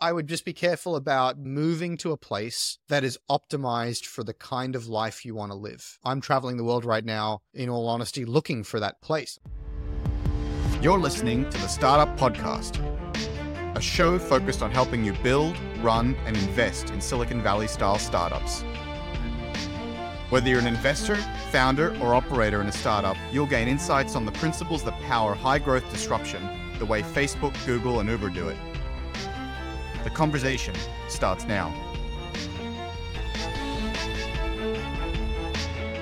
I would just be careful about moving to a place that is optimized for the kind of life you want to live. I'm traveling the world right now, in all honesty, looking for that place. You're listening to the Startup Podcast, a show focused on helping you build, run, and invest in Silicon Valley style startups. Whether you're an investor, founder, or operator in a startup, you'll gain insights on the principles that power high growth disruption the way Facebook, Google, and Uber do it. The conversation starts now.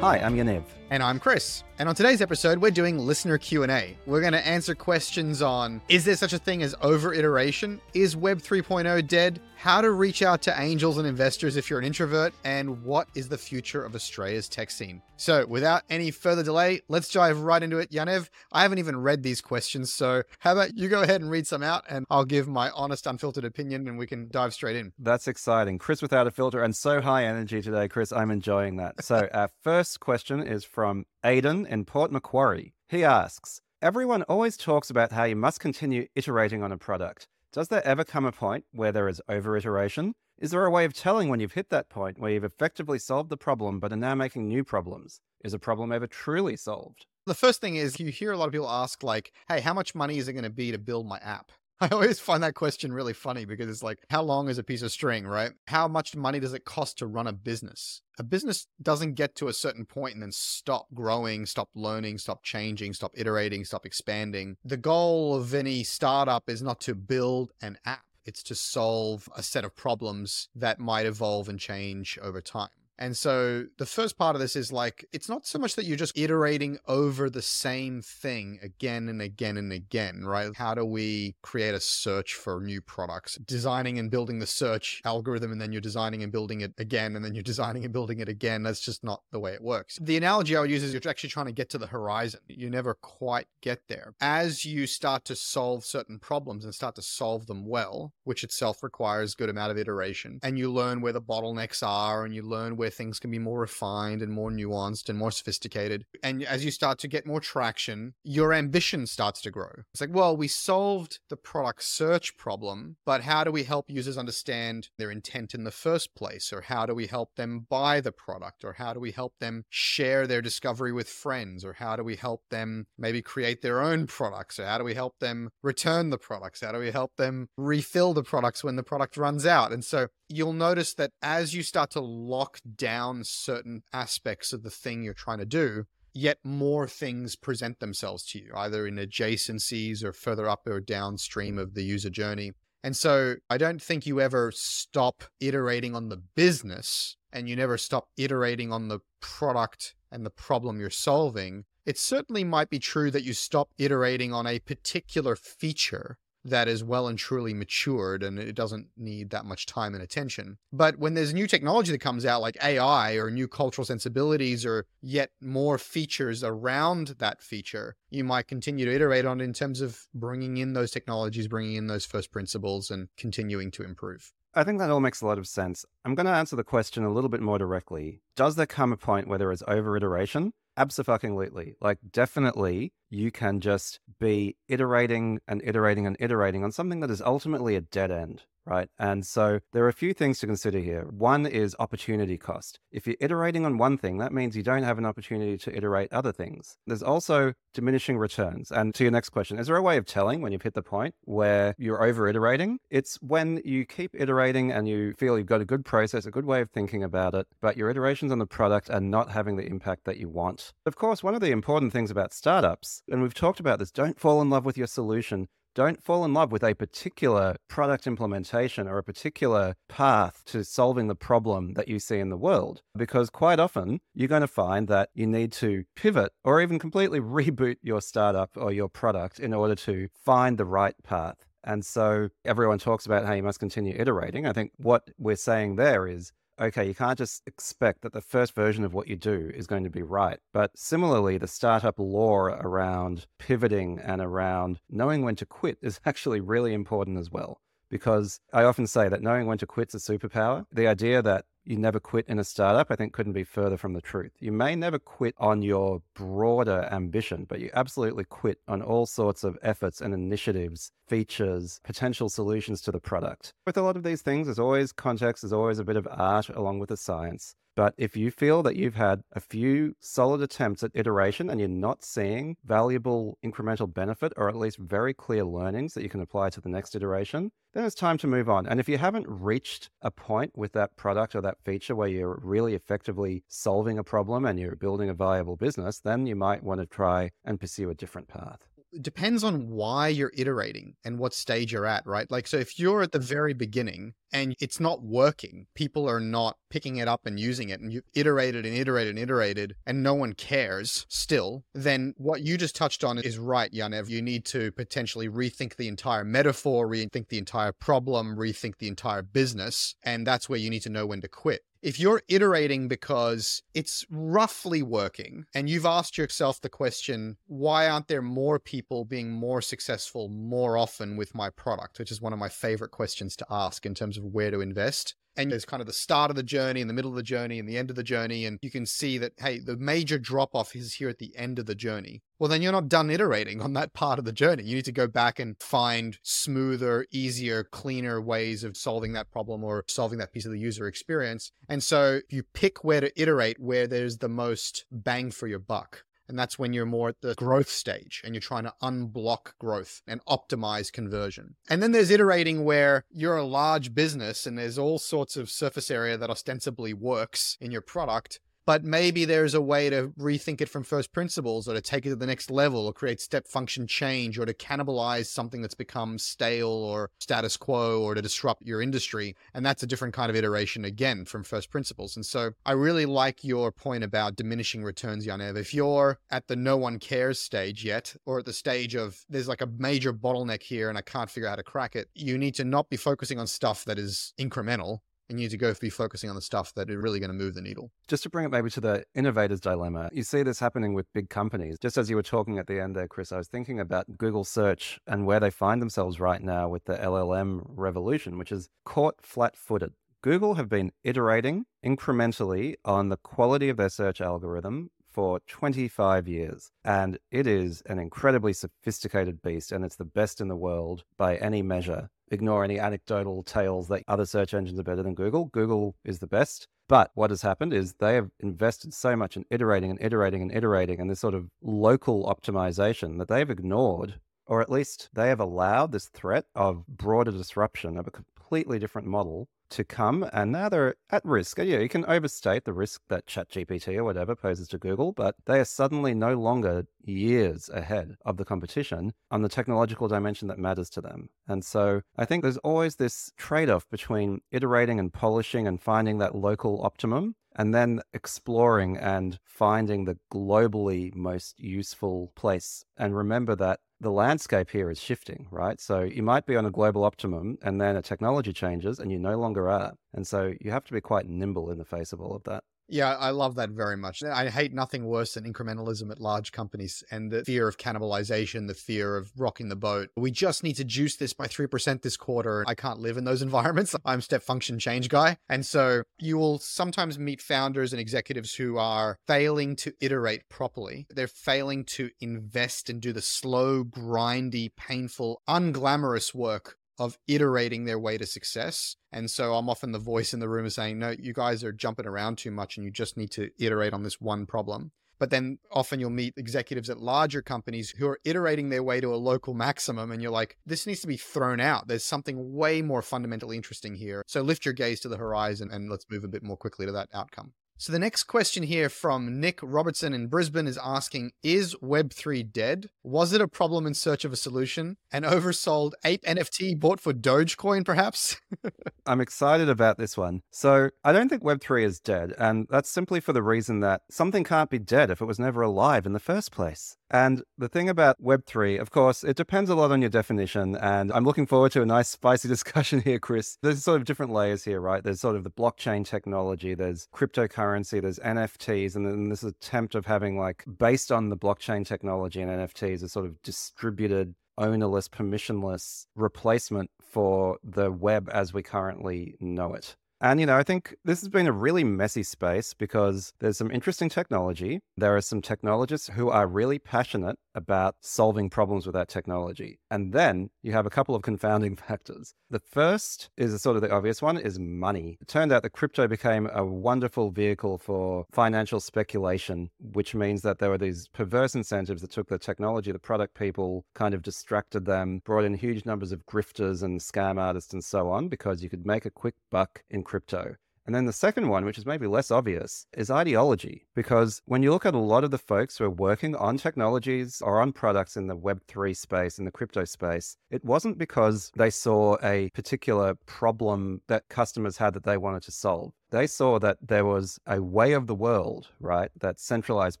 Hi, I'm Yaniv. And I'm Chris. And on today's episode, we're doing listener Q&A. We're going to answer questions on is there such a thing as over iteration? Is web 3.0 dead? How to reach out to angels and investors if you're an introvert and what is the future of Australia's tech scene? So, without any further delay, let's dive right into it. Yaniv, I haven't even read these questions, so how about you go ahead and read some out and I'll give my honest unfiltered opinion and we can dive straight in. That's exciting. Chris without a filter and so high energy today, Chris. I'm enjoying that. So, our first question is from Aidan in Port Macquarie. He asks Everyone always talks about how you must continue iterating on a product. Does there ever come a point where there is over iteration? Is there a way of telling when you've hit that point where you've effectively solved the problem but are now making new problems? Is a problem ever truly solved? The first thing is you hear a lot of people ask, like, hey, how much money is it going to be to build my app? I always find that question really funny because it's like, how long is a piece of string, right? How much money does it cost to run a business? A business doesn't get to a certain point and then stop growing, stop learning, stop changing, stop iterating, stop expanding. The goal of any startup is not to build an app. It's to solve a set of problems that might evolve and change over time. And so the first part of this is like, it's not so much that you're just iterating over the same thing again and again and again, right? How do we create a search for new products? Designing and building the search algorithm, and then you're designing and building it again, and then you're designing and building it again. That's just not the way it works. The analogy I would use is you're actually trying to get to the horizon. You never quite get there. As you start to solve certain problems and start to solve them well, which itself requires a good amount of iteration, and you learn where the bottlenecks are and you learn where things can be more refined and more nuanced and more sophisticated. And as you start to get more traction, your ambition starts to grow. It's like, well, we solved the product search problem, but how do we help users understand their intent in the first place? Or how do we help them buy the product? Or how do we help them share their discovery with friends? Or how do we help them maybe create their own products? Or how do we help them return the products? How do we help them refill the products when the product runs out? And so you'll notice that as you start to lock down certain aspects of the thing you're trying to do, yet more things present themselves to you, either in adjacencies or further up or downstream of the user journey. And so I don't think you ever stop iterating on the business and you never stop iterating on the product and the problem you're solving. It certainly might be true that you stop iterating on a particular feature that is well and truly matured and it doesn't need that much time and attention. But when there's new technology that comes out like AI or new cultural sensibilities or yet more features around that feature, you might continue to iterate on in terms of bringing in those technologies, bringing in those first principles and continuing to improve. I think that all makes a lot of sense. I'm going to answer the question a little bit more directly. Does there come a point where there is over iteration? Absolutely. Like, definitely, you can just be iterating and iterating and iterating on something that is ultimately a dead end right? And so there are a few things to consider here. One is opportunity cost. If you're iterating on one thing, that means you don't have an opportunity to iterate other things. There's also diminishing returns. And to your next question, is there a way of telling when you've hit the point where you're over iterating? It's when you keep iterating and you feel you've got a good process, a good way of thinking about it, but your iterations on the product are not having the impact that you want. Of course, one of the important things about startups, and we've talked about this, don't fall in love with your solution don't fall in love with a particular product implementation or a particular path to solving the problem that you see in the world. Because quite often you're going to find that you need to pivot or even completely reboot your startup or your product in order to find the right path. And so everyone talks about how you must continue iterating. I think what we're saying there is okay, you can't just expect that the first version of what you do is going to be right. But similarly, the startup lore around pivoting and around knowing when to quit is actually really important as well. Because I often say that knowing when to quit is a superpower. The idea that you never quit in a startup, I think couldn't be further from the truth. You may never quit on your broader ambition, but you absolutely quit on all sorts of efforts and initiatives, features, potential solutions to the product. With a lot of these things, there's always context, there's always a bit of art along with the science. But if you feel that you've had a few solid attempts at iteration and you're not seeing valuable incremental benefit or at least very clear learnings that you can apply to the next iteration, then it's time to move on. And if you haven't reached a point with that product or that feature where you're really effectively solving a problem and you're building a viable business, then you might want to try and pursue a different path depends on why you're iterating and what stage you're at, right? Like, so if you're at the very beginning and it's not working, people are not picking it up and using it, and you've iterated and iterated and iterated, and no one cares still, then what you just touched on is right, Yaniv. You need to potentially rethink the entire metaphor, rethink the entire problem, rethink the entire business. And that's where you need to know when to quit if you're iterating because it's roughly working and you've asked yourself the question, why aren't there more people being more successful more often with my product, which is one of my favorite questions to ask in terms of where to invest and there's kind of the start of the journey and the middle of the journey and the end of the journey and you can see that hey the major drop off is here at the end of the journey. Well then you're not done iterating on that part of the journey. You need to go back and find smoother easier cleaner ways of solving that problem or solving that piece of the user experience. And so you pick where to iterate where there's the most bang for your buck and that's when you're more at the growth stage and you're trying to unblock growth and optimize conversion. And then there's iterating where you're a large business and there's all sorts of surface area that ostensibly works in your product but maybe there's a way to rethink it from first principles or to take it to the next level or create step function change or to cannibalize something that's become stale or status quo or to disrupt your industry. And that's a different kind of iteration again from first principles. And so I really like your point about diminishing returns, Yaniv. If you're at the no one cares stage yet, or at the stage of there's like a major bottleneck here and I can't figure out how to crack it, you need to not be focusing on stuff that is incremental and you need to go be focusing on the stuff that are really going to move the needle. Just to bring it maybe to the innovator's dilemma, you see this happening with big companies. Just as you were talking at the end there, Chris, I was thinking about Google search and where they find themselves right now with the LLM revolution, which is caught flat footed. Google have been iterating incrementally on the quality of their search algorithm for 25 years. And it is an incredibly sophisticated beast, and it's the best in the world by any measure ignore any anecdotal tales that other search engines are better than Google. Google is the best. But what has happened is they have invested so much in iterating and iterating and iterating and this sort of local optimization that they've ignored, or at least they have allowed this threat of broader disruption of a completely different model to come, and now they're at risk. Uh, yeah, you can overstate the risk that ChatGPT or whatever poses to Google, but they are suddenly no longer years ahead of the competition on the technological dimension that matters to them. And so I think there's always this trade off between iterating and polishing and finding that local optimum and then exploring and finding the globally most useful place. And remember that the landscape here is shifting, right? So you might be on a global optimum and then a technology changes and you no longer are. And so you have to be quite nimble in the face of all of that. Yeah, I love that very much. I hate nothing worse than incrementalism at large companies and the fear of cannibalization, the fear of rocking the boat. We just need to juice this by 3% this quarter. I can't live in those environments. I'm step function change guy. And so you will sometimes meet founders and executives who are failing to iterate properly. They're failing to invest and do the slow, grindy, painful, unglamorous work of iterating their way to success. And so I'm often the voice in the room saying, no, you guys are jumping around too much and you just need to iterate on this one problem. But then often you'll meet executives at larger companies who are iterating their way to a local maximum. And you're like, this needs to be thrown out. There's something way more fundamentally interesting here. So lift your gaze to the horizon and let's move a bit more quickly to that outcome. So the next question here from Nick Robertson in Brisbane is asking Is Web3 dead? Was it a problem in search of a solution? An oversold ape NFT bought for Dogecoin, perhaps? I'm excited about this one. So I don't think Web3 is dead. And that's simply for the reason that something can't be dead if it was never alive in the first place. And the thing about Web3, of course, it depends a lot on your definition. And I'm looking forward to a nice, spicy discussion here, Chris. There's sort of different layers here, right? There's sort of the blockchain technology, there's cryptocurrency, there's NFTs, and then this attempt of having, like, based on the blockchain technology and NFTs, a sort of distributed ownerless, permissionless replacement for the web as we currently know it. And, you know, I think this has been a really messy space because there's some interesting technology. There are some technologists who are really passionate about solving problems with that technology. And then you have a couple of confounding factors. The first is sort of the obvious one is money. It turned out that crypto became a wonderful vehicle for financial speculation, which means that there were these perverse incentives that took the technology, the product people kind of distracted them, brought in huge numbers of grifters and scam artists and so on because you could make a quick buck in crypto. And then the second one, which is maybe less obvious, is ideology. Because when you look at a lot of the folks who are working on technologies or on products in the Web3 space, in the crypto space, it wasn't because they saw a particular problem that customers had that they wanted to solve. They saw that there was a way of the world, right? That centralized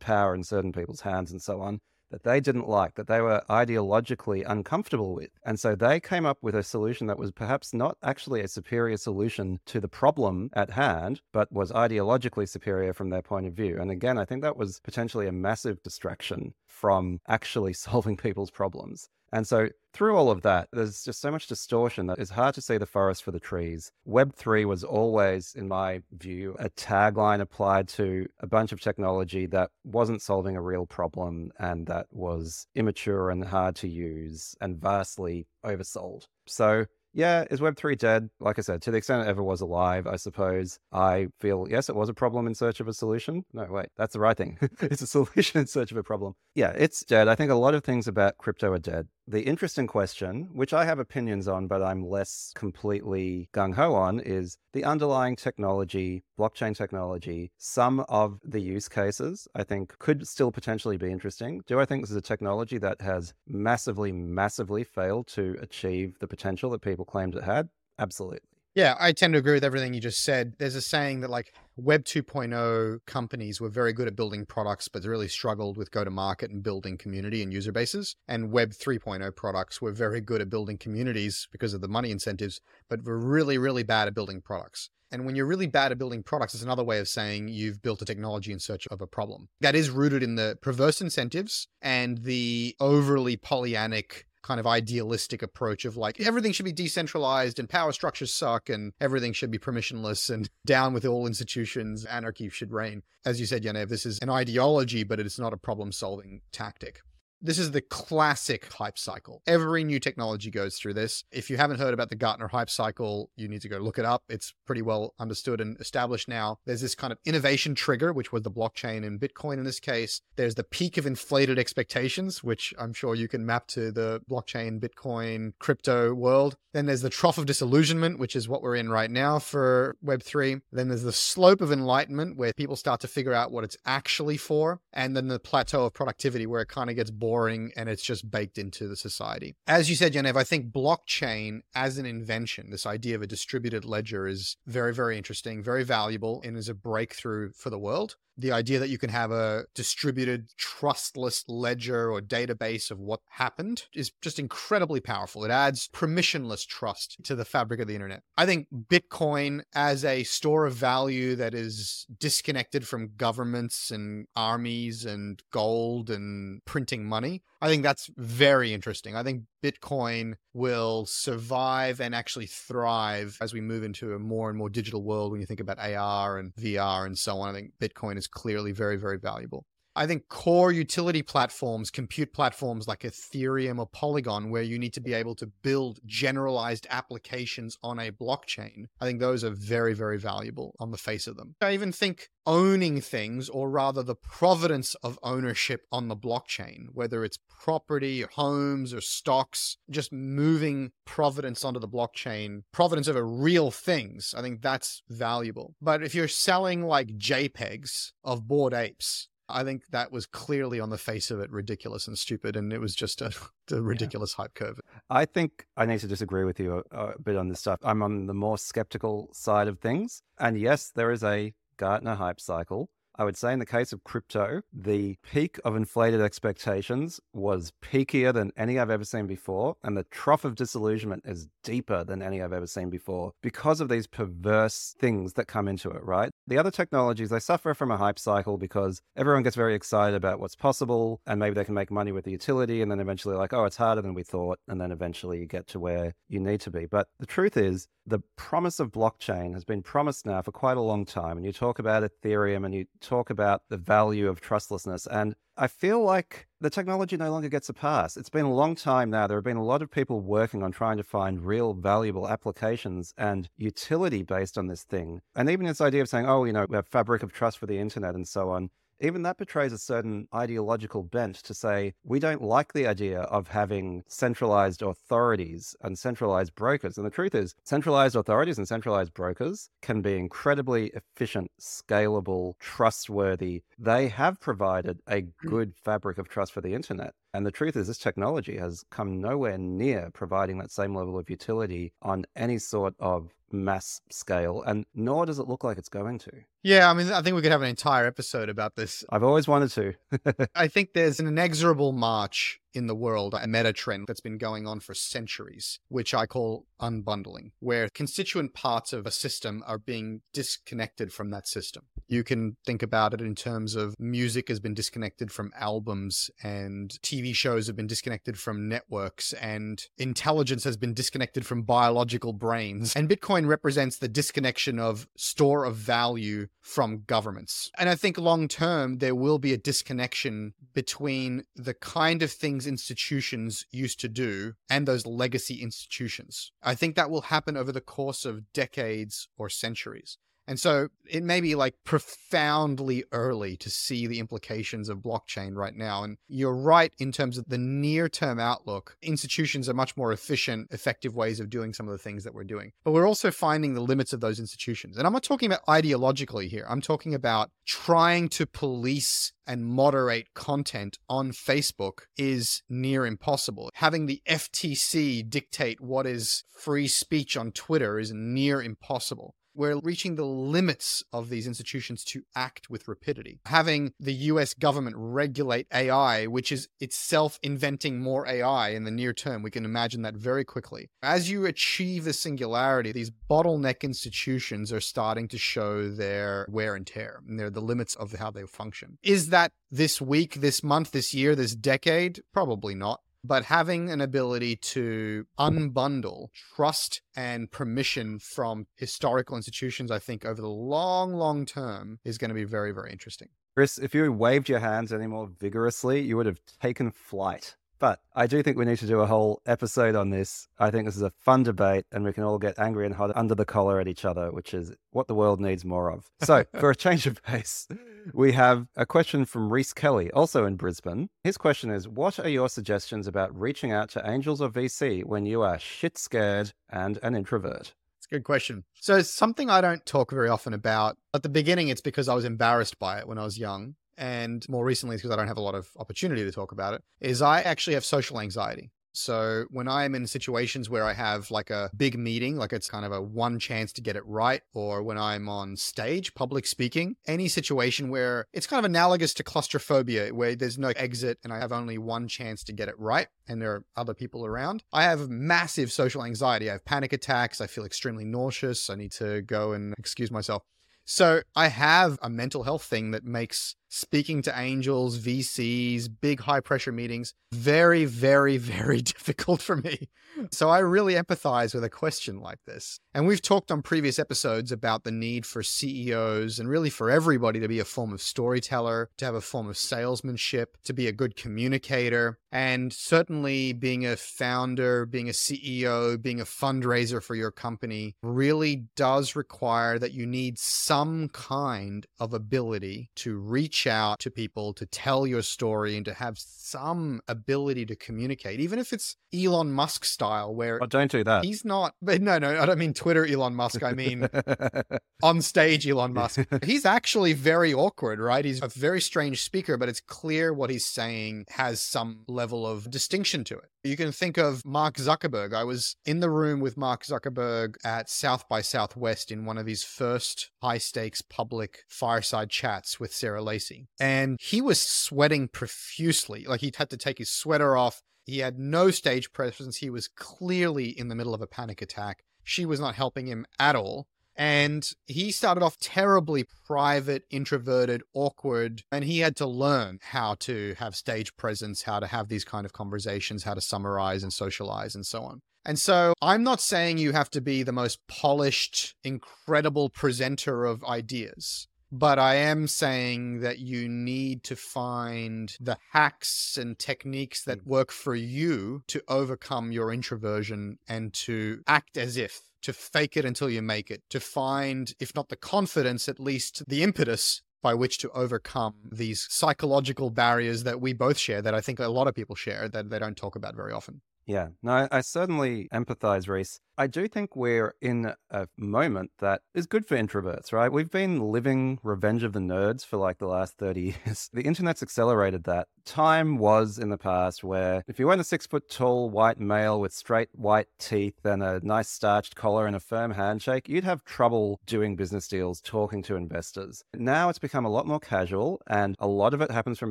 power in certain people's hands and so on, that they didn't like, that they were ideologically uncomfortable with. And so they came up with a solution that was perhaps not actually a superior solution to the problem at hand, but was ideologically superior from their point of view. And again, I think that was potentially a massive distraction from actually solving people's problems. And so through all of that, there's just so much distortion that it's hard to see the forest for the trees. Web3 was always, in my view, a tagline applied to a bunch of technology that wasn't solving a real problem and that was immature and hard to use and vastly oversold. So yeah, is Web3 dead? Like I said, to the extent it ever was alive, I suppose, I feel, yes, it was a problem in search of a solution. No, wait, that's the right thing. it's a solution in search of a problem. Yeah, it's dead. I think a lot of things about crypto are dead. The interesting question, which I have opinions on, but I'm less completely gung ho on, is the underlying technology, blockchain technology. Some of the use cases I think could still potentially be interesting. Do I think this is a technology that has massively, massively failed to achieve the potential that people claimed it had? Absolutely. Yeah, I tend to agree with everything you just said. There's a saying that like Web 2.0 companies were very good at building products, but really struggled with go to market and building community and user bases. And Web 3.0 products were very good at building communities because of the money incentives, but were really, really bad at building products. And when you're really bad at building products, it's another way of saying you've built a technology in search of a problem. That is rooted in the perverse incentives and the overly Pollyannic kind of idealistic approach of like everything should be decentralized and power structures suck and everything should be permissionless and down with all institutions, anarchy should reign. As you said, Yaniv, this is an ideology, but it is not a problem solving tactic. This is the classic hype cycle. Every new technology goes through this. If you haven't heard about the Gartner hype cycle, you need to go look it up. It's pretty well understood and established now. There's this kind of innovation trigger, which was the blockchain and Bitcoin in this case. There's the peak of inflated expectations, which I'm sure you can map to the blockchain, Bitcoin, crypto world. Then there's the trough of disillusionment, which is what we're in right now for Web3. Then there's the slope of enlightenment, where people start to figure out what it's actually for. And then the plateau of productivity, where it kind of gets bored boring and it's just baked into the society. As you said, Yaniv, I think blockchain as an invention, this idea of a distributed ledger is very, very interesting, very valuable, and is a breakthrough for the world the idea that you can have a distributed, trustless ledger or database of what happened is just incredibly powerful. It adds permissionless trust to the fabric of the internet. I think Bitcoin as a store of value that is disconnected from governments and armies and gold and printing money, I think that's very interesting. I think Bitcoin will survive and actually thrive as we move into a more and more digital world when you think about AR and VR and so on. I think Bitcoin is clearly very, very valuable. I think core utility platforms, compute platforms like Ethereum or Polygon, where you need to be able to build generalized applications on a blockchain, I think those are very, very valuable on the face of them. I even think owning things, or rather the providence of ownership on the blockchain, whether it's property, or homes, or stocks, just moving providence onto the blockchain, providence over real things, I think that's valuable. But if you're selling like JPEGs of bored apes, I think that was clearly on the face of it ridiculous and stupid, and it was just a, a ridiculous yeah. hype curve. I think I need to disagree with you a, a bit on this stuff. I'm on the more skeptical side of things, and yes, there is a Gartner hype cycle. I would say in the case of crypto, the peak of inflated expectations was peakier than any I've ever seen before, and the trough of disillusionment is deeper than any I've ever seen before because of these perverse things that come into it, right? The other technologies, they suffer from a hype cycle because everyone gets very excited about what's possible, and maybe they can make money with the utility, and then eventually, like, oh, it's harder than we thought, and then eventually you get to where you need to be. But the truth is, the promise of blockchain has been promised now for quite a long time. And you talk about Ethereum and you talk about the value of trustlessness. And I feel like the technology no longer gets a pass. It's been a long time now. There have been a lot of people working on trying to find real valuable applications and utility based on this thing. And even this idea of saying, oh, you know, we have fabric of trust for the internet and so on even that betrays a certain ideological bent to say we don't like the idea of having centralized authorities and centralized brokers. And the truth is, centralized authorities and centralized brokers can be incredibly efficient, scalable, trustworthy. They have provided a hmm. good fabric of trust for the internet. And the truth is, this technology has come nowhere near providing that same level of utility on any sort of mass scale, and nor does it look like it's going to. Yeah, I mean, I think we could have an entire episode about this. I've always wanted to. I think there's an inexorable march in the world, a meta trend that's been going on for centuries, which I call unbundling, where constituent parts of a system are being disconnected from that system. You can think about it in terms of music has been disconnected from albums, and TV shows have been disconnected from networks, and intelligence has been disconnected from biological brains. And Bitcoin represents the disconnection of store of value from governments. And I think long term, there will be a disconnection between the kind of things institutions used to do and those legacy institutions. I think that will happen over the course of decades or centuries. And so it may be like profoundly early to see the implications of blockchain right now. And you're right in terms of the near term outlook. Institutions are much more efficient, effective ways of doing some of the things that we're doing. But we're also finding the limits of those institutions. And I'm not talking about ideologically here, I'm talking about trying to police and moderate content on Facebook is near impossible. Having the FTC dictate what is free speech on Twitter is near impossible we're reaching the limits of these institutions to act with rapidity. Having the US government regulate AI, which is itself inventing more AI in the near term, we can imagine that very quickly. As you achieve the singularity, these bottleneck institutions are starting to show their wear and tear, and they're the limits of how they function. Is that this week, this month, this year, this decade? Probably not but having an ability to unbundle trust and permission from historical institutions, I think over the long, long term is going to be very, very interesting. Chris, if you waved your hands any more vigorously, you would have taken flight. But I do think we need to do a whole episode on this. I think this is a fun debate, and we can all get angry and hot under the collar at each other, which is what the world needs more of. So, for a change of pace, we have a question from Reese Kelly, also in Brisbane. His question is What are your suggestions about reaching out to angels or VC when you are shit scared and an introvert? It's a good question. So, something I don't talk very often about. At the beginning, it's because I was embarrassed by it when I was young and more recently because I don't have a lot of opportunity to talk about it, is I actually have social anxiety. So when I'm in situations where I have like a big meeting, like it's kind of a one chance to get it right, or when I'm on stage, public speaking, any situation where it's kind of analogous to claustrophobia, where there's no exit and I have only one chance to get it right and there are other people around, I have massive social anxiety. I have panic attacks. I feel extremely nauseous. I need to go and excuse myself. So I have a mental health thing that makes speaking to angels, VCs, big high pressure meetings very, very, very difficult for me. So I really empathize with a question like this. And we've talked on previous episodes about the need for CEOs and really for everybody to be a form of storyteller, to have a form of salesmanship, to be a good communicator. And certainly being a founder, being a CEO, being a fundraiser for your company really does require that you need some kind of ability to reach out to people, to tell your story, and to have some ability to communicate, even if it's Elon Musk style, where oh, don't do that. He's not, but no, no, I don't mean Twitter Elon Musk. I mean on stage Elon Musk. He's actually very awkward, right? He's a very strange speaker, but it's clear what he's saying has some level of distinction to it. You can think of Mark Zuckerberg. I was in the room with Mark Zuckerberg at South by Southwest in one of his first high stakes public fireside chats with Sarah Lacy. And he was sweating profusely. Like he had to take his sweater off. He had no stage presence. He was clearly in the middle of a panic attack. She was not helping him at all. And he started off terribly private, introverted, awkward, and he had to learn how to have stage presence, how to have these kind of conversations, how to summarize and socialize, and so on. And so I'm not saying you have to be the most polished, incredible presenter of ideas. But I am saying that you need to find the hacks and techniques that mm. work for you to overcome your introversion and to act as if, to fake it until you make it, to find, if not the confidence, at least the impetus by which to overcome these psychological barriers that we both share, that I think a lot of people share, that they don't talk about very often. Yeah, no, I, I certainly empathize, Reese. I do think we're in a moment that is good for introverts, right? We've been living Revenge of the Nerds for like the last 30 years. The internet's accelerated that. Time was in the past where if you weren't a six foot tall white male with straight white teeth and a nice starched collar and a firm handshake, you'd have trouble doing business deals, talking to investors. Now it's become a lot more casual and a lot of it happens from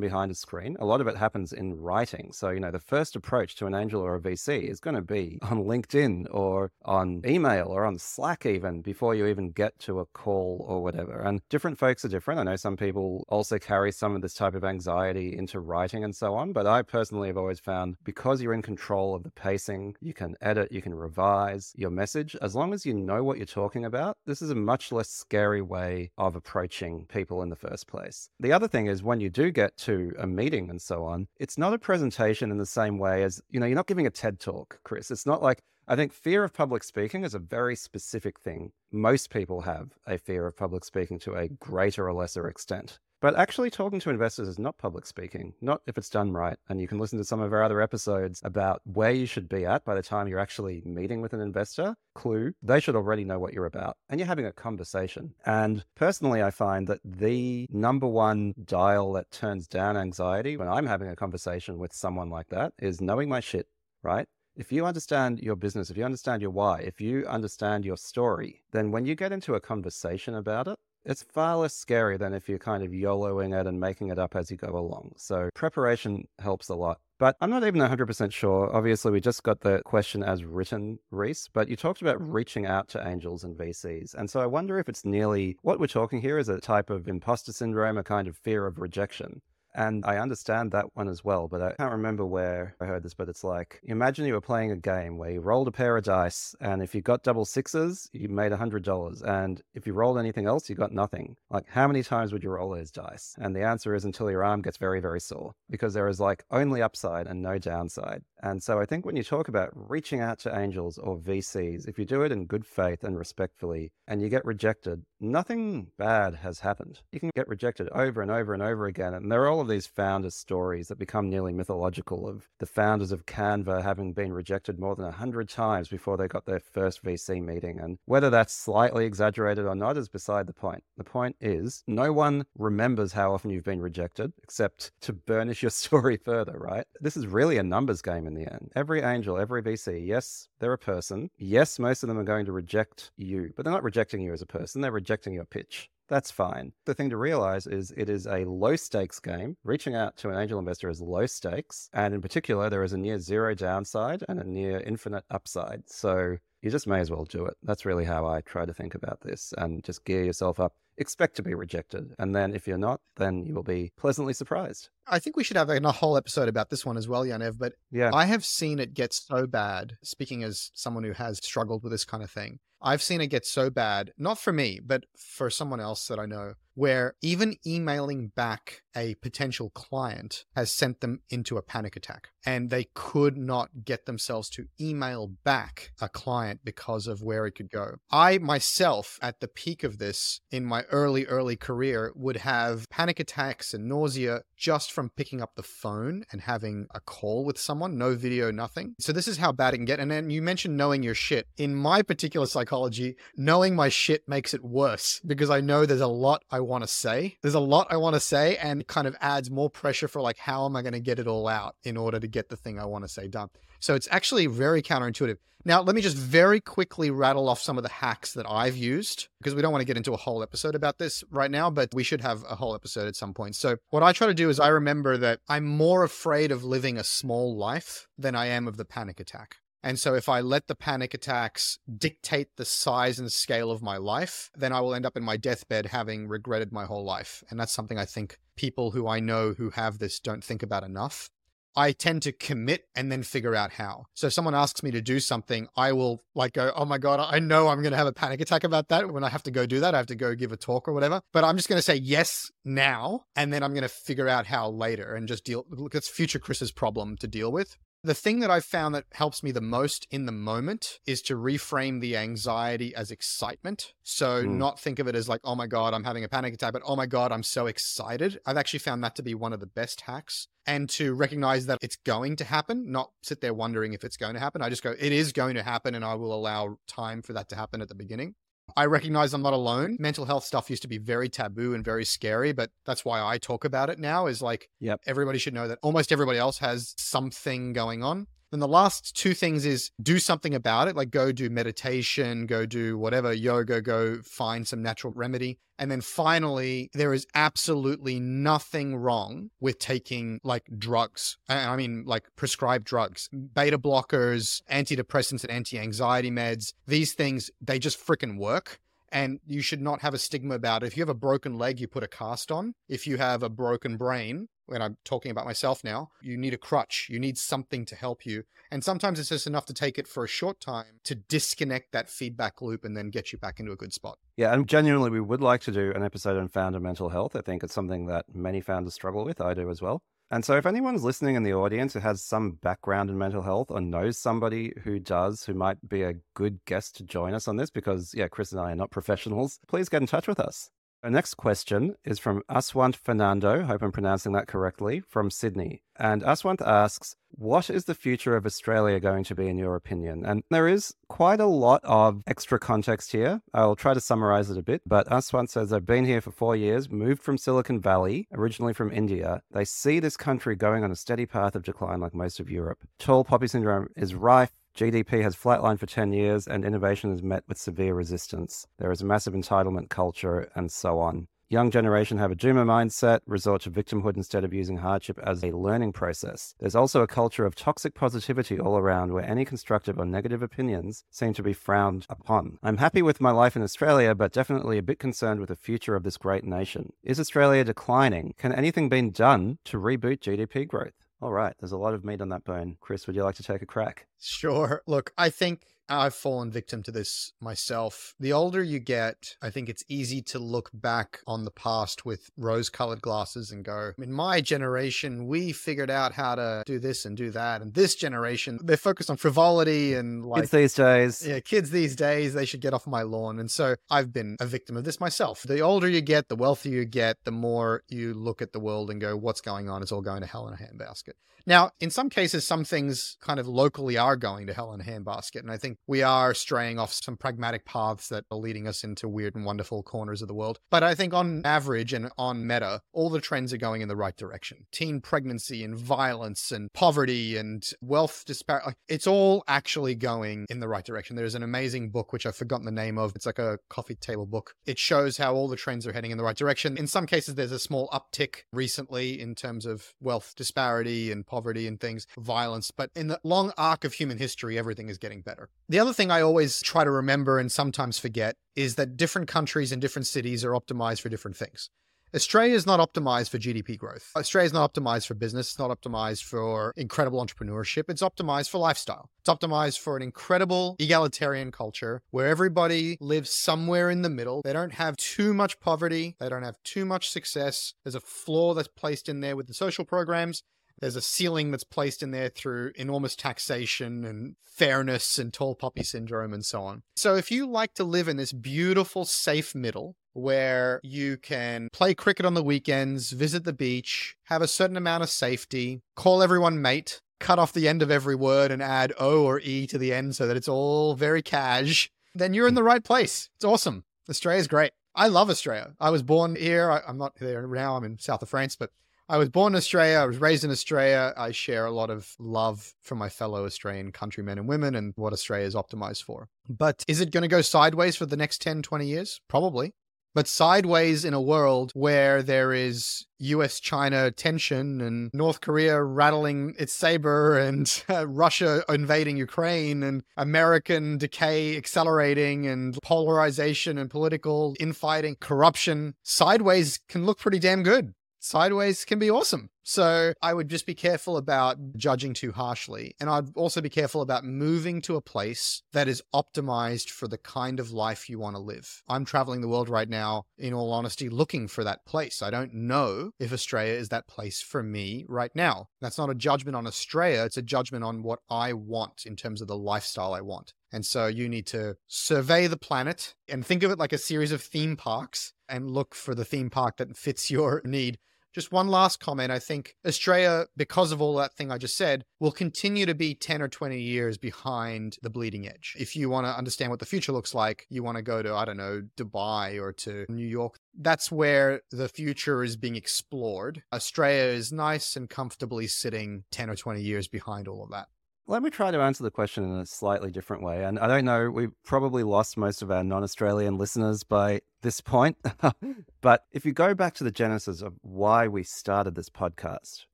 behind a screen. A lot of it happens in writing. So, you know, the first approach to an angel or a VC is going to be on LinkedIn or on email or on Slack, even before you even get to a call or whatever. And different folks are different. I know some people also carry some of this type of anxiety into writing and so on. But I personally have always found because you're in control of the pacing, you can edit, you can revise your message. As long as you know what you're talking about, this is a much less scary way of approaching people in the first place. The other thing is when you do get to a meeting and so on, it's not a presentation in the same way as, you know, you're not giving a TED talk, Chris. It's not like I think fear of public speaking is a very specific thing. Most people have a fear of public speaking to a greater or lesser extent. But actually, talking to investors is not public speaking, not if it's done right. And you can listen to some of our other episodes about where you should be at by the time you're actually meeting with an investor. Clue, they should already know what you're about and you're having a conversation. And personally, I find that the number one dial that turns down anxiety when I'm having a conversation with someone like that is knowing my shit, right? If you understand your business, if you understand your why, if you understand your story, then when you get into a conversation about it, it's far less scary than if you're kind of YOLOing it and making it up as you go along. So preparation helps a lot. But I'm not even 100% sure. Obviously, we just got the question as written, Reese, but you talked about reaching out to angels and VCs. And so I wonder if it's nearly what we're talking here is a type of imposter syndrome, a kind of fear of rejection. And I understand that one as well, but I can't remember where I heard this, but it's like imagine you were playing a game where you rolled a pair of dice, and if you got double sixes, you made $100. And if you rolled anything else, you got nothing. Like, how many times would you roll those dice? And the answer is until your arm gets very, very sore because there is like only upside and no downside. And so I think when you talk about reaching out to angels or VCs, if you do it in good faith and respectfully and you get rejected, nothing bad has happened. You can get rejected over and over and over again. And there are all of these founder stories that become nearly mythological of the founders of Canva having been rejected more than 100 times before they got their first VC meeting. And whether that's slightly exaggerated or not is beside the point. The point is, no one remembers how often you've been rejected except to burnish your story further, right? This is really a numbers game in the end. Every angel, every VC, yes, they're a person. Yes, most of them are going to reject you, but they're not rejecting you as a person, they're rejecting your pitch. That's fine. The thing to realize is it is a low stakes game. Reaching out to an angel investor is low stakes. And in particular, there is a near zero downside and a near infinite upside. So you just may as well do it. That's really how I try to think about this and just gear yourself up expect to be rejected. And then if you're not, then you will be pleasantly surprised. I think we should have a whole episode about this one as well, Yaniv. But yeah. I have seen it get so bad, speaking as someone who has struggled with this kind of thing. I've seen it get so bad, not for me, but for someone else that I know, where even emailing back a potential client has sent them into a panic attack. And they could not get themselves to email back a client because of where it could go. I myself, at the peak of this in my early, early career, would have panic attacks and nausea just from picking up the phone and having a call with someone, no video, nothing. So this is how bad it can get. And then you mentioned knowing your shit. In my particular psychology, knowing my shit makes it worse because I know there's a lot I want to say. There's a lot I want to say and kind of adds more pressure for like, how am I going to get it all out in order to get the thing I want to say done? So it's actually very counterintuitive. Now, let me just very quickly rattle off some of the hacks that I've used because we don't want to get into a whole episode about this right now, but we should have a whole episode at some point. So, what I try to do is I remember that I'm more afraid of living a small life than I am of the panic attack. And so, if I let the panic attacks dictate the size and scale of my life, then I will end up in my deathbed having regretted my whole life. And that's something I think people who I know who have this don't think about enough. I tend to commit and then figure out how. So if someone asks me to do something, I will like go, oh my God, I know I'm going to have a panic attack about that. When I have to go do that, I have to go give a talk or whatever. But I'm just going to say yes now. And then I'm going to figure out how later and just deal. Look, it's future Chris's problem to deal with. The thing that I've found that helps me the most in the moment is to reframe the anxiety as excitement. So, Mm. not think of it as like, oh my God, I'm having a panic attack, but oh my God, I'm so excited. I've actually found that to be one of the best hacks. And to recognize that it's going to happen, not sit there wondering if it's going to happen. I just go, it is going to happen, and I will allow time for that to happen at the beginning. I recognize I'm not alone. Mental health stuff used to be very taboo and very scary, but that's why I talk about it now is like Yep. everybody should know that almost everybody else has something going on. Then the last two things is do something about it, like go do meditation, go do whatever, yoga, go find some natural remedy. And then finally, there is absolutely nothing wrong with taking like drugs. I mean, like prescribed drugs, beta blockers, antidepressants, and anti anxiety meds. These things, they just freaking work and you should not have a stigma about it. If you have a broken leg, you put a cast on. If you have a broken brain, when I'm talking about myself now, you need a crutch. You need something to help you. And sometimes it's just enough to take it for a short time to disconnect that feedback loop and then get you back into a good spot. Yeah, and genuinely, we would like to do an episode on founder mental health. I think it's something that many founders struggle with. I do as well. And so, if anyone's listening in the audience who has some background in mental health or knows somebody who does, who might be a good guest to join us on this, because, yeah, Chris and I are not professionals, please get in touch with us. Our next question is from Aswant Fernando, hope I'm pronouncing that correctly, from Sydney. And Aswant asks, What is the future of Australia going to be, in your opinion? And there is quite a lot of extra context here. I'll try to summarize it a bit. But Aswant says, I've been here for four years, moved from Silicon Valley, originally from India. They see this country going on a steady path of decline like most of Europe. Tall poppy syndrome is rife. GDP has flatlined for 10 years and innovation is met with severe resistance. There is a massive entitlement culture and so on. Young generation have a doomer mindset, resort to victimhood instead of using hardship as a learning process. There's also a culture of toxic positivity all around where any constructive or negative opinions seem to be frowned upon. I'm happy with my life in Australia, but definitely a bit concerned with the future of this great nation. Is Australia declining? Can anything be done to reboot GDP growth? All right, there's a lot of meat on that bone. Chris, would you like to take a crack? Sure. Look, I think I've fallen victim to this myself. The older you get, I think it's easy to look back on the past with rose colored glasses and go, in my generation, we figured out how to do this and do that. And this generation, they're focused on frivolity and like. Kids these days. yeah, kids these days, they should get off my lawn. And so I've been a victim of this myself. The older you get, the wealthier you get, the more you look at the world and go, what's going on? It's all going to hell in a handbasket. Now, in some cases, some things kind of locally are going to hell in a handbasket. And I think we are straying off some pragmatic paths that are leading us into weird and wonderful corners of the world. But I think on average and on meta, all the trends are going in the right direction. Teen pregnancy and violence and poverty and wealth disparity. It's all actually going in the right direction. There's an amazing book, which I've forgotten the name of. It's like a coffee table book. It shows how all the trends are heading in the right direction. In some cases, there's a small uptick recently in terms of wealth disparity and poverty and things, violence. But in the long arc of human history, everything is getting better. The other thing I always try to remember and sometimes forget is that different countries and different cities are optimized for different things. Australia is not optimized for GDP growth. Australia is not optimized for business. It's not optimized for incredible entrepreneurship. It's optimized for lifestyle. It's optimized for an incredible egalitarian culture where everybody lives somewhere in the middle. They don't have too much poverty. They don't have too much success. There's a floor that's placed in there with the social programs. There's a ceiling that's placed in there through enormous taxation and fairness and tall poppy syndrome and so on. So if you like to live in this beautiful, safe middle, where you can play cricket on the weekends, visit the beach, have a certain amount of safety, call everyone mate, cut off the end of every word and add O or E to the end so that it's all very cash, then you're in the right place. It's awesome. Australia's great. I love Australia. I was born here. I, I'm not there now. I'm in south of France, but I was born in Australia. I was raised in Australia. I share a lot of love for my fellow Australian countrymen and women and what Australia is optimized for. But is it going to go sideways for the next 10, 20 years? Probably but sideways in a world where there is US China tension and North Korea rattling its saber and uh, Russia invading Ukraine and American decay accelerating and polarization and political infighting, corruption. Sideways can look pretty damn good. Sideways can be awesome. So I would just be careful about judging too harshly. And I'd also be careful about moving to a place that is optimized for the kind of life you want to live. I'm traveling the world right now, in all honesty, looking for that place. I don't know if Australia is that place for me right now. That's not a judgment on Australia, it's a judgment on what I want in terms of the lifestyle I want. And so you need to survey the planet and think of it like a series of theme parks and look for the theme park that fits your need. Just one last comment. I think Australia, because of all that thing I just said, will continue to be 10 or 20 years behind the bleeding edge. If you want to understand what the future looks like, you want to go to, I don't know, Dubai or to New York. That's where the future is being explored. Australia is nice and comfortably sitting 10 or 20 years behind all of that. Let me try to answer the question in a slightly different way. And I don't know, we've probably lost most of our non Australian listeners by this point. but if you go back to the genesis of why we started this podcast,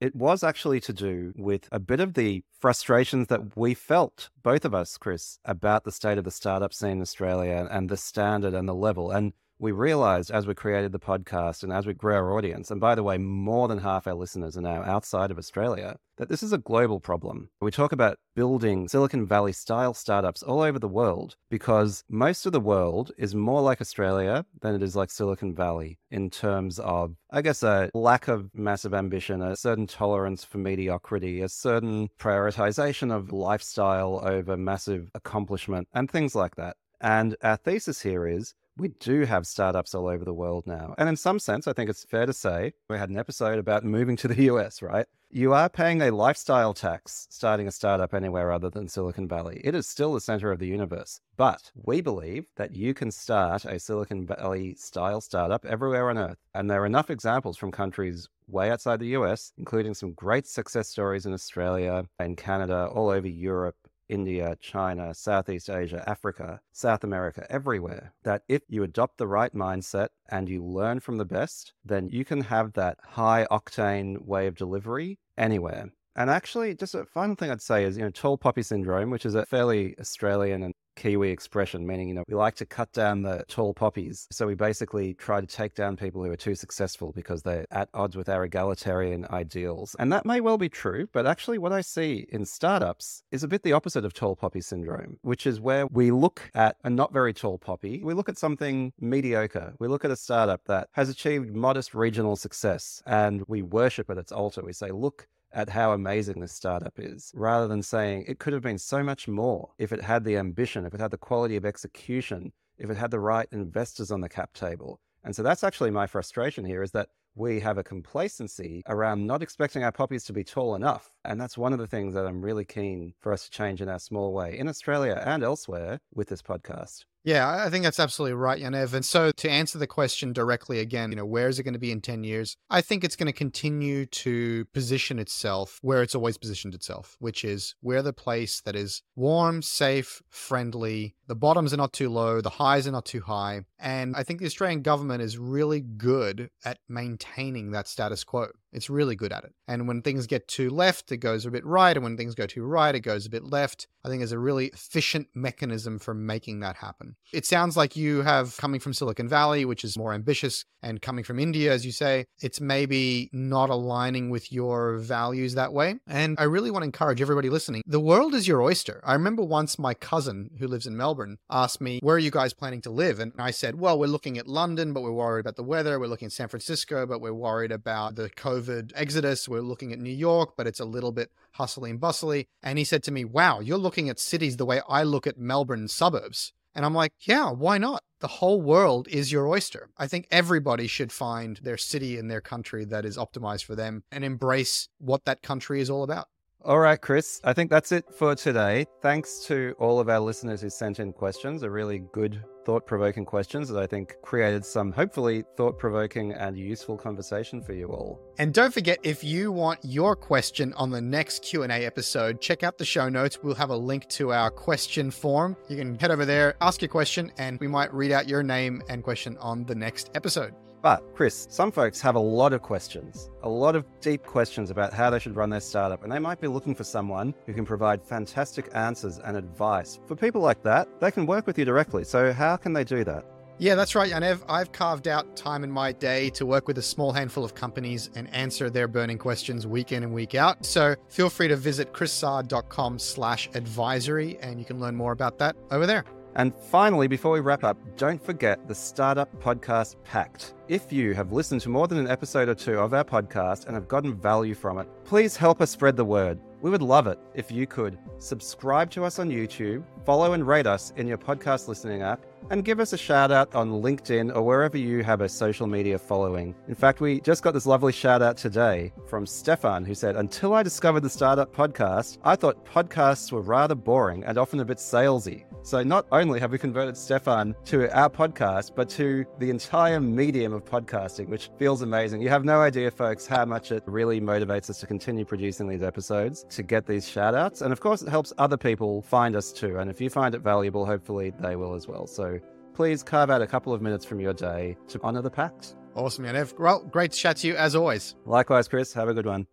it was actually to do with a bit of the frustrations that we felt, both of us, Chris, about the state of the startup scene in Australia and the standard and the level. And we realized as we created the podcast and as we grew our audience, and by the way, more than half our listeners are now outside of Australia, that this is a global problem. We talk about building Silicon Valley style startups all over the world because most of the world is more like Australia than it is like Silicon Valley in terms of, I guess, a lack of massive ambition, a certain tolerance for mediocrity, a certain prioritization of lifestyle over massive accomplishment, and things like that. And our thesis here is we do have startups all over the world now. And in some sense, I think it's fair to say we had an episode about moving to the US, right? You are paying a lifestyle tax starting a startup anywhere other than Silicon Valley. It is still the center of the universe. But we believe that you can start a Silicon Valley style startup everywhere on earth. And there are enough examples from countries way outside the US, including some great success stories in Australia and Canada, all over Europe, India, China, Southeast Asia, Africa, South America, everywhere, that if you adopt the right mindset and you learn from the best, then you can have that high octane way of delivery anywhere. And actually, just a final thing I'd say is, you know, tall poppy syndrome, which is a fairly Australian and Kiwi expression, meaning, you know, we like to cut down the tall poppies. So we basically try to take down people who are too successful because they're at odds with our egalitarian ideals. And that may well be true, but actually, what I see in startups is a bit the opposite of tall poppy syndrome, which is where we look at a not very tall poppy. We look at something mediocre. We look at a startup that has achieved modest regional success and we worship at its altar. We say, look, at how amazing this startup is, rather than saying it could have been so much more if it had the ambition, if it had the quality of execution, if it had the right investors on the cap table. And so that's actually my frustration here is that we have a complacency around not expecting our poppies to be tall enough. And that's one of the things that I'm really keen for us to change in our small way in Australia and elsewhere with this podcast. Yeah, I think that's absolutely right, Yaniv. And so to answer the question directly again, you know, where is it going to be in 10 years? I think it's going to continue to position itself where it's always positioned itself, which is we're the place that is warm, safe, friendly. The bottoms are not too low, the highs are not too high. And I think the Australian government is really good at maintaining that status quo. It's really good at it. And when things get too left, it goes a bit right. And when things go too right, it goes a bit left. I think there's a really efficient mechanism for making that happen. It sounds like you have coming from Silicon Valley, which is more ambitious, and coming from India, as you say, it's maybe not aligning with your values that way. And I really want to encourage everybody listening the world is your oyster. I remember once my cousin who lives in Melbourne asked me, Where are you guys planning to live? And I said, Well, we're looking at London, but we're worried about the weather. We're looking at San Francisco, but we're worried about the COVID exodus. We're looking at New York, but it's a little bit hustly and bustly. And he said to me, Wow, you're looking at cities the way I look at Melbourne suburbs. And I'm like, yeah, why not? The whole world is your oyster. I think everybody should find their city and their country that is optimized for them and embrace what that country is all about. All right, Chris, I think that's it for today. Thanks to all of our listeners who sent in questions, a really good thought provoking questions that I think created some hopefully thought provoking and useful conversation for you all. And don't forget if you want your question on the next Q&A episode, check out the show notes. We'll have a link to our question form. You can head over there, ask your question and we might read out your name and question on the next episode. But, Chris, some folks have a lot of questions, a lot of deep questions about how they should run their startup, and they might be looking for someone who can provide fantastic answers and advice. For people like that, they can work with you directly. So, how can they do that? Yeah, that's right, Yaniv. I've carved out time in my day to work with a small handful of companies and answer their burning questions week in and week out. So feel free to visit chrissaad.com slash advisory and you can learn more about that over there. And finally, before we wrap up, don't forget the Startup Podcast Pact. If you have listened to more than an episode or two of our podcast and have gotten value from it, please help us spread the word. We would love it if you could subscribe to us on YouTube, follow and rate us in your podcast listening app, and give us a shout out on LinkedIn or wherever you have a social media following. In fact, we just got this lovely shout out today from Stefan, who said, Until I discovered the Startup Podcast, I thought podcasts were rather boring and often a bit salesy. So not only have we converted Stefan to our podcast, but to the entire medium of podcasting, which feels amazing. You have no idea, folks, how much it really motivates us to continue producing these episodes, to get these shout outs. And of course, it helps other people find us too. And if you find it valuable, hopefully they will as well. So please carve out a couple of minutes from your day to honor the pact. Awesome, Yaniv. Well, great to chat to you as always. Likewise, Chris. Have a good one.